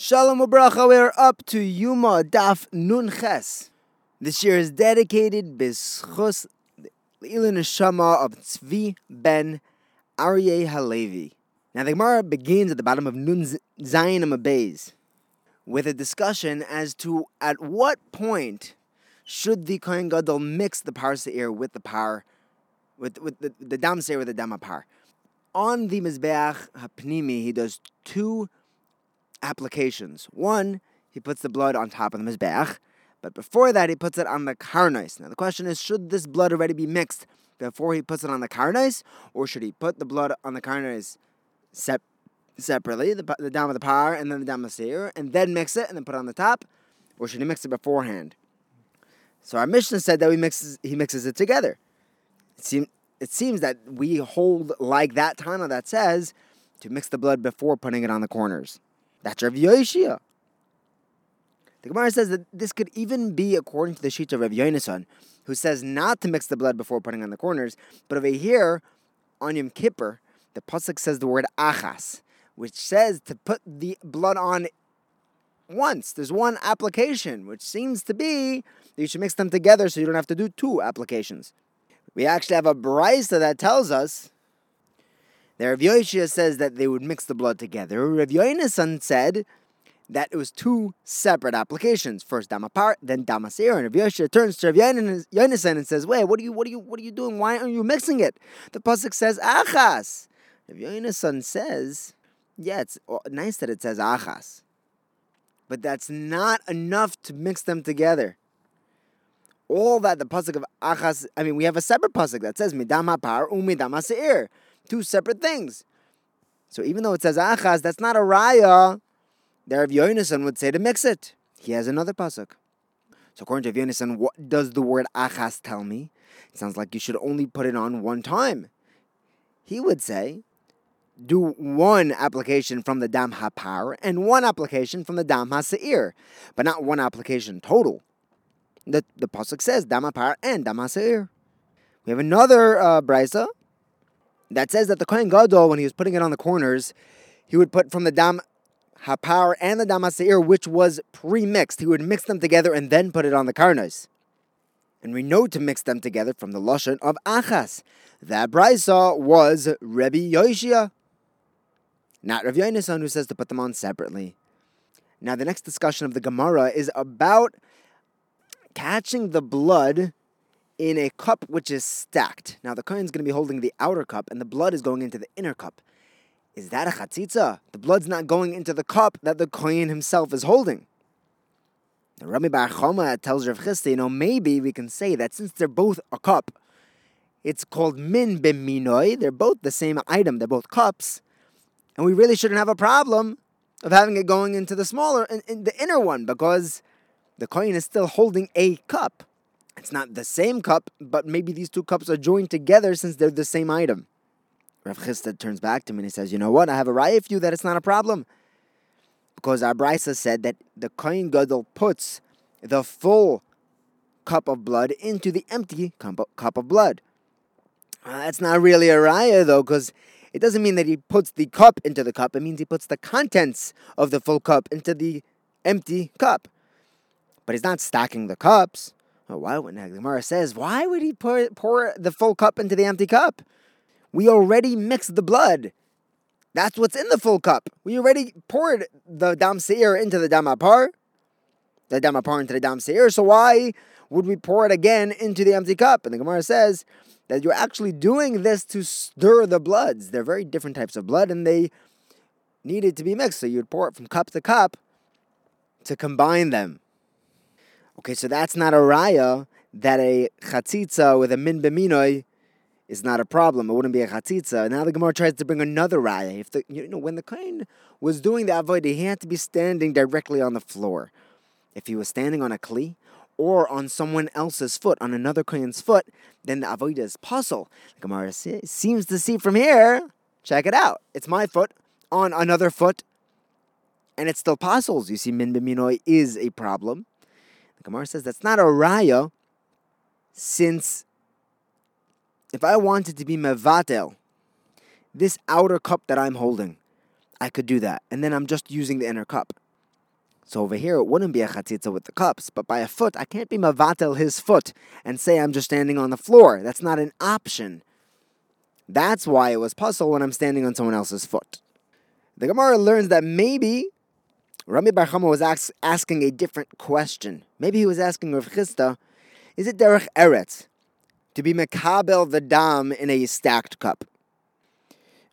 Shalom Ubracha, we're up to Yoma Daf Nun Ches. This year is dedicated B'schus Ilin Neshama of Tzvi ben Aryeh Halevi. Now the Gemara begins at the bottom of Nun Zayin Amabeis with a discussion as to at what point should the Kohen Gadol mix the Par Seir with the Par, with, with the, the Dam Seir with the Dam Par. On the Mizbeach Hapnimi, he does two applications. One, he puts the blood on top of the Mizbeach, but before that, he puts it on the Karnais. Now, the question is should this blood already be mixed before he puts it on the Karnais, or should he put the blood on the Karnais sep- separately, the, the dam of the par and then the dam of the seir, and then mix it and then put it on the top, or should he mix it beforehand? So our Mishnah said that we mixes, he mixes it together. It, seem, it seems that we hold like that Tana that says to mix the blood before putting it on the corners. That's Rav Yoshia. The Gemara says that this could even be according to the sheet of Rav who says not to mix the blood before putting on the corners. But over here, on Yom Kippur, the pasuk says the word achas, which says to put the blood on once. There's one application, which seems to be that you should mix them together so you don't have to do two applications. We actually have a brisa that tells us that Rav Yoshia says that they would mix the blood together. Rav Yonason said that it was two separate applications. First Damapar, then Damasir. And Rav Yoshia turns to Rav Yonason and says, Wait, what are you what are you what are you doing? Why aren't you mixing it? The Pasuk says Achas. Rav Yonason says, Yeah, it's oh, nice that it says Achas. But that's not enough to mix them together. All that the pasuk of achas, I mean, we have a separate pasuk that says midam hapar umidam haseir, two separate things. So even though it says achas, that's not a raya. There, Rav Yonason would say to mix it. He has another pasuk. So according to Rav what does the word achas tell me? It sounds like you should only put it on one time. He would say, do one application from the dam hapar and one application from the dam haseir, but not one application total. The the pasuk says dam hapar and dam haseir. We have another uh, brisa that says that the kohen gadol, when he was putting it on the corners, he would put from the dam hapar and the dam haseir, which was pre-mixed. He would mix them together and then put it on the karnas. And we know to mix them together from the lashon of achas. That brisa was Rebbe Yoshia. Not Rav Yonason, who says to put them on separately. Now, the next discussion of the Gemara is about catching the blood in a cup which is stacked. Now, the Kohen's going to be holding the outer cup, and the blood is going into the inner cup. Is that a chatzitza? The blood's not going into the cup that the Kohen himself is holding. The Rami Bar Chama tells Rav Chisda, you know, maybe we can say that since they're both a cup, it's called min b'minoi. They're both the same item. They're both cups. And we really shouldn't have a problem of having it going into the smaller, in, in the inner one, because the Kohen is still holding a cup. It's not the same cup, but maybe these two cups are joined together since they're the same item. Rav Chisda turns back to me and he says, You know what? I have a raya for you that it's not a problem. Because our brisa said that the kohen gadol puts the full cup of blood into the empty cup of blood. Uh, that's not really a raya though, because it doesn't mean that he puts the cup into the cup. It means he puts the contents of the full cup into the empty cup. But he's not stacking the cups. Oh, why would the Gemara says, why would he pour, pour the full cup into the empty cup? We already mixed the blood. That's what's in the full cup. We already poured the dam seir into the dam apar, the dam apar into the dam seir. So why would we pour it again into the empty cup? And the Gemara says that you're actually doing this to stir the bloods. They're very different types of blood, and they needed to be mixed. So you'd pour it from cup to cup to combine them. Okay, so that's not a raya that a chatzitza with a min b'minoi is not a problem. It wouldn't be a chatzitza. Now the Gemara tries to bring another raya. If the you know when the kohen was doing the avodah, he had to be standing directly on the floor. If he was standing on a kli or on someone else's foot, on another kohen's foot, then the avodah is pasul. The Gemara seems to see from here. Check it out. It's my foot on another foot, and it's still puzzles. You see, min b'minoi is a problem. Gemara says that's not a raya, since if I wanted to be mevatel, this outer cup that I'm holding, I could do that, and then I'm just using the inner cup. So over here, it wouldn't be a chatzitza with the cups, but by a foot, I can't be mavatel his foot and say I'm just standing on the floor. That's not an option. That's why it was pasul when I'm standing on someone else's foot. The Gemara learns that maybe Rami Bar Chama was ask, asking a different question. Maybe he was asking Rav Chisda, is it derech eretz to be mekabel the dam in a stacked cup?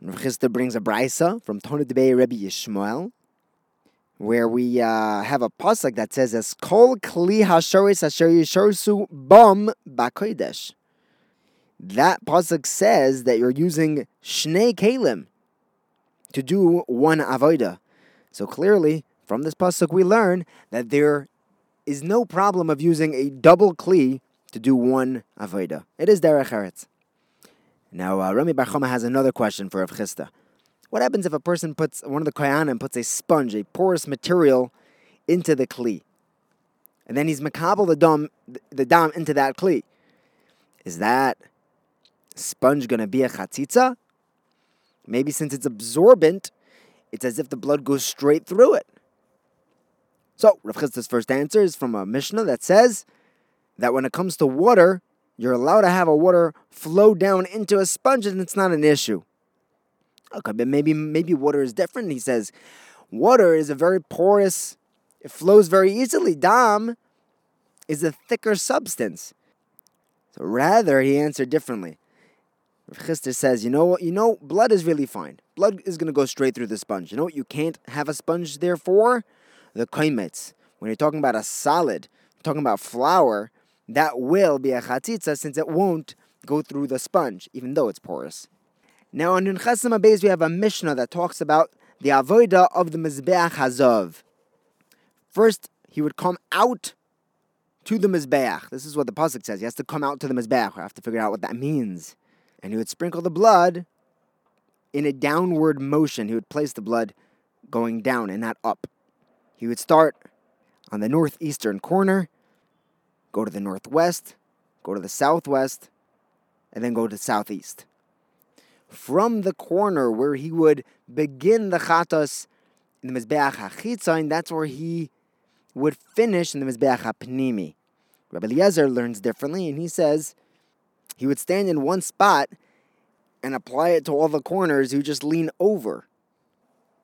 And Rav Chisda brings a brisa from Tonah Bay Rebbe Yishmael, where we uh, have a pasuk that says, "As kol kli hashoris asher yishorsu bom bakodesh." That pasuk says that you're using shnei kalim to do one avoda. So clearly, from this pasuk, we learn that there is no problem of using a double kli to do one avoda. It is derech eretz. Now, uh, Rami Bar has another question for Rav Chisda. What happens if a person puts one of the koyanim puts a sponge, a porous material, into the kli, and then he's makabel the dam, the dam into that kli? Is that sponge going to be a chatzitza? Maybe since it's absorbent, it's as if the blood goes straight through it. So, Rav Chisda's first answer is from a Mishnah that says that when it comes to water, you're allowed to have a water flow down into a sponge and it's not an issue. Okay, but maybe maybe water is different. He says water is a very porous, it flows very easily. Dam is a thicker substance. So rather, he answered differently. Chisda says, you know what? You know, blood is really fine. Blood is going to go straight through the sponge. You know what? You can't have a sponge there for the kaimetz. When you're talking about a solid, talking about flour, that will be a chatzitza since it won't go through the sponge, even though it's porous. Now on Nun Chesim Abayz we have a Mishnah that talks about the avoida of the Mizbeach Hazov. First, he would come out to the Mizbeach. This is what the Pasuk says. He has to come out to the Mizbeach. We have to figure out what that means and he would sprinkle the blood in a downward motion. He would place the blood going down and not up. He would start on the northeastern corner, go to the northwest, go to the southwest, and then go to the southeast. From the corner where he would begin the chatos in the Mizbeach HaChitzon, that's where he would finish in the Mizbeach HaPnimi. Rabbi Eliezer learns differently, and he says he would stand in one spot and apply it to all the corners. Would just lean over.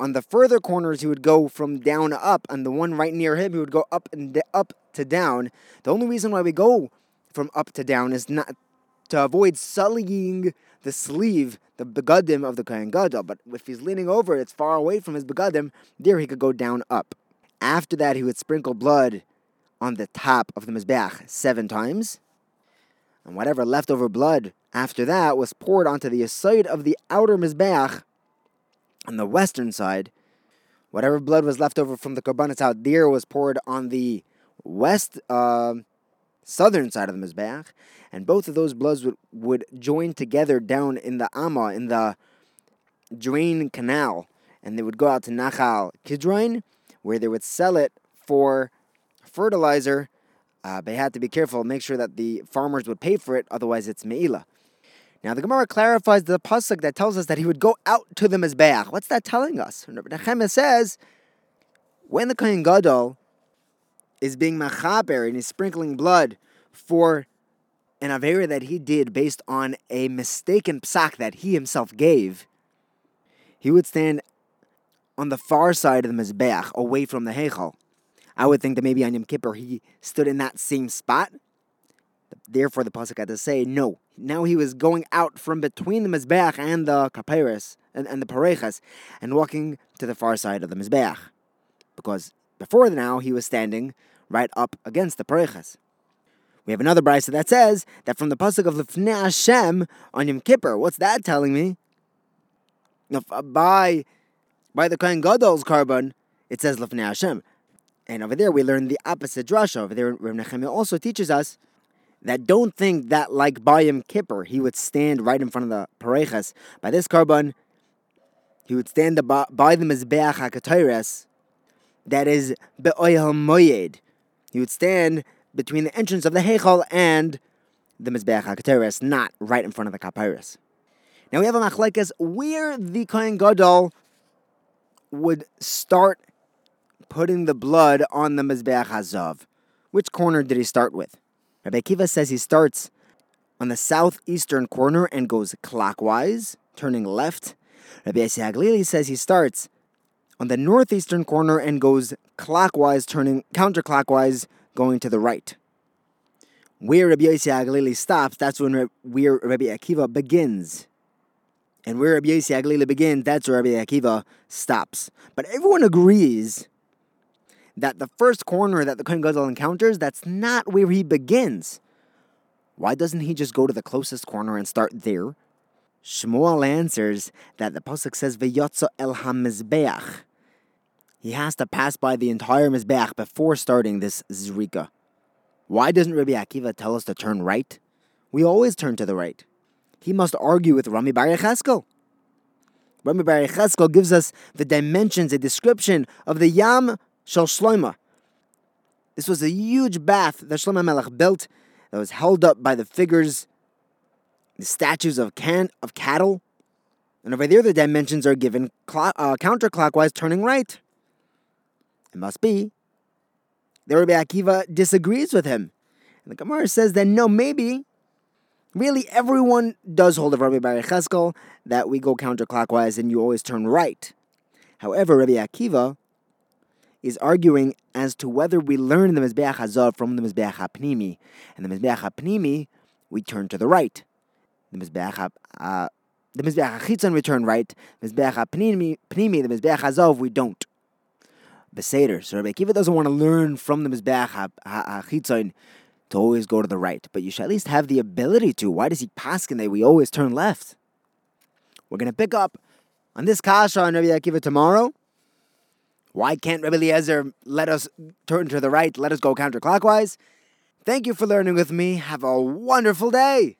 On the further corners, he would go from down up. On the one right near him, he would go up and up to down. The only reason why we go from up to down is not to avoid sullying the sleeve, the begadim of the Kohen Gadol. But if he's leaning over, it's far away from his begadim. There, he could go down up. After that, he would sprinkle blood on the top of the mizbeach seven times and whatever leftover blood after that was poured onto the side of the outer Mizbeach on the western side. Whatever blood was left over from the Korbanos out there was poured on the west, uh, southern side of the Mizbeach, and both of those bloods would, would join together down in the Amma, in the drain canal, and they would go out to Nachal Kidron, where they would sell it for fertilizer uh, they had to be careful, make sure that the farmers would pay for it, otherwise it's meila. Now the Gemara clarifies the pasuk that tells us that he would go out to the mizbeach. What's that telling us? Nehemiah says, when the kohen gadol is being mechaper and he's sprinkling blood for an avera that he did based on a mistaken psak that he himself gave, he would stand on the far side of the mizbeach, away from the heichal. I would think that maybe on Yom Kippur he stood in that same spot. Therefore, the pasuk had to say no. Now he was going out from between the mizbeach and the kapiris and, and the parechas, and walking to the far side of the mizbeach, because before now he was standing right up against the parechas. We have another brisa that says that from the pasuk of Lifnei Hashem on Yom Kippur. What's that telling me? Uh, by by the Kohen Gadol's korban, it says Lifnei Hashem. And over there, we learn the opposite drasha. Over there, Rav Nechemia also teaches us that don't think that like Bayam Kippur, he would stand right in front of the Parechas. By this korban, he would stand by, by the Mizbeach HaKatayres, that is Be'oyel Moyed. He would stand between the entrance of the Heichal and the Mizbeach HaKatayres, not right in front of the Kapyrus. Now we have a machlekes where the Kohen Gadol would start putting the blood on the Mizbeach Hazav. Which corner did he start with? Rabbi Akiva says he starts on the southeastern corner and goes clockwise, turning left. Rabbi Yossi says he starts on the northeastern corner and goes clockwise, turning counterclockwise, going to the right. Where Rabbi Yossi stops, that's when where Rabbi Akiva begins. And where Rabbi Yossi begins, that's where Rabbi Akiva stops. But everyone agrees that the first corner that the Kohen Gadol encounters, that's not where he begins. Why doesn't he just go to the closest corner and start there? Shmuel answers that the pasuk says "V'yotza el hamizbeach." He has to pass by the entire mizbeach before starting this zrika. Why doesn't Rabbi Akiva tell us to turn right? We always turn to the right. He must argue with Rami Bar Yecheskel. Rami Bar Yecheskel gives us the dimensions, a description of the Yam Shel Shloima. This was a huge bath that Shlomo Melech built that was held up by the figures, the statues of can of cattle, and over there the dimensions are given cl- uh, counterclockwise, turning right. It must be the Rabbi Akiva disagrees with him. And the Gemara says that no, maybe, really everyone does hold of Rami Bar Cheskel that we go counterclockwise and you always turn right. However, Rabbi Akiva is arguing as to whether we learn the Mizbeach Hazav from the Mizbeach HaPnimi. And the Mizbeach HaPnimi, we turn to the right. The Mizbeach uh, the Mizbeach HaChitzon we turn right. Mizbeach HaPnimi, the Mizbeach Hazav, we don't the Seder. So Rabbi Akiva doesn't want to learn from the Mizbeach HaChitzon to always go to the right, but you should at least have the ability to. Why does he pass in that we always turn left? We're going to pick up on this kasha on Rabbi Akiva tomorrow. Why can't Rabbi Eliezer let us turn to the right, let us go counterclockwise? Thank you for learning with me. Have a wonderful day.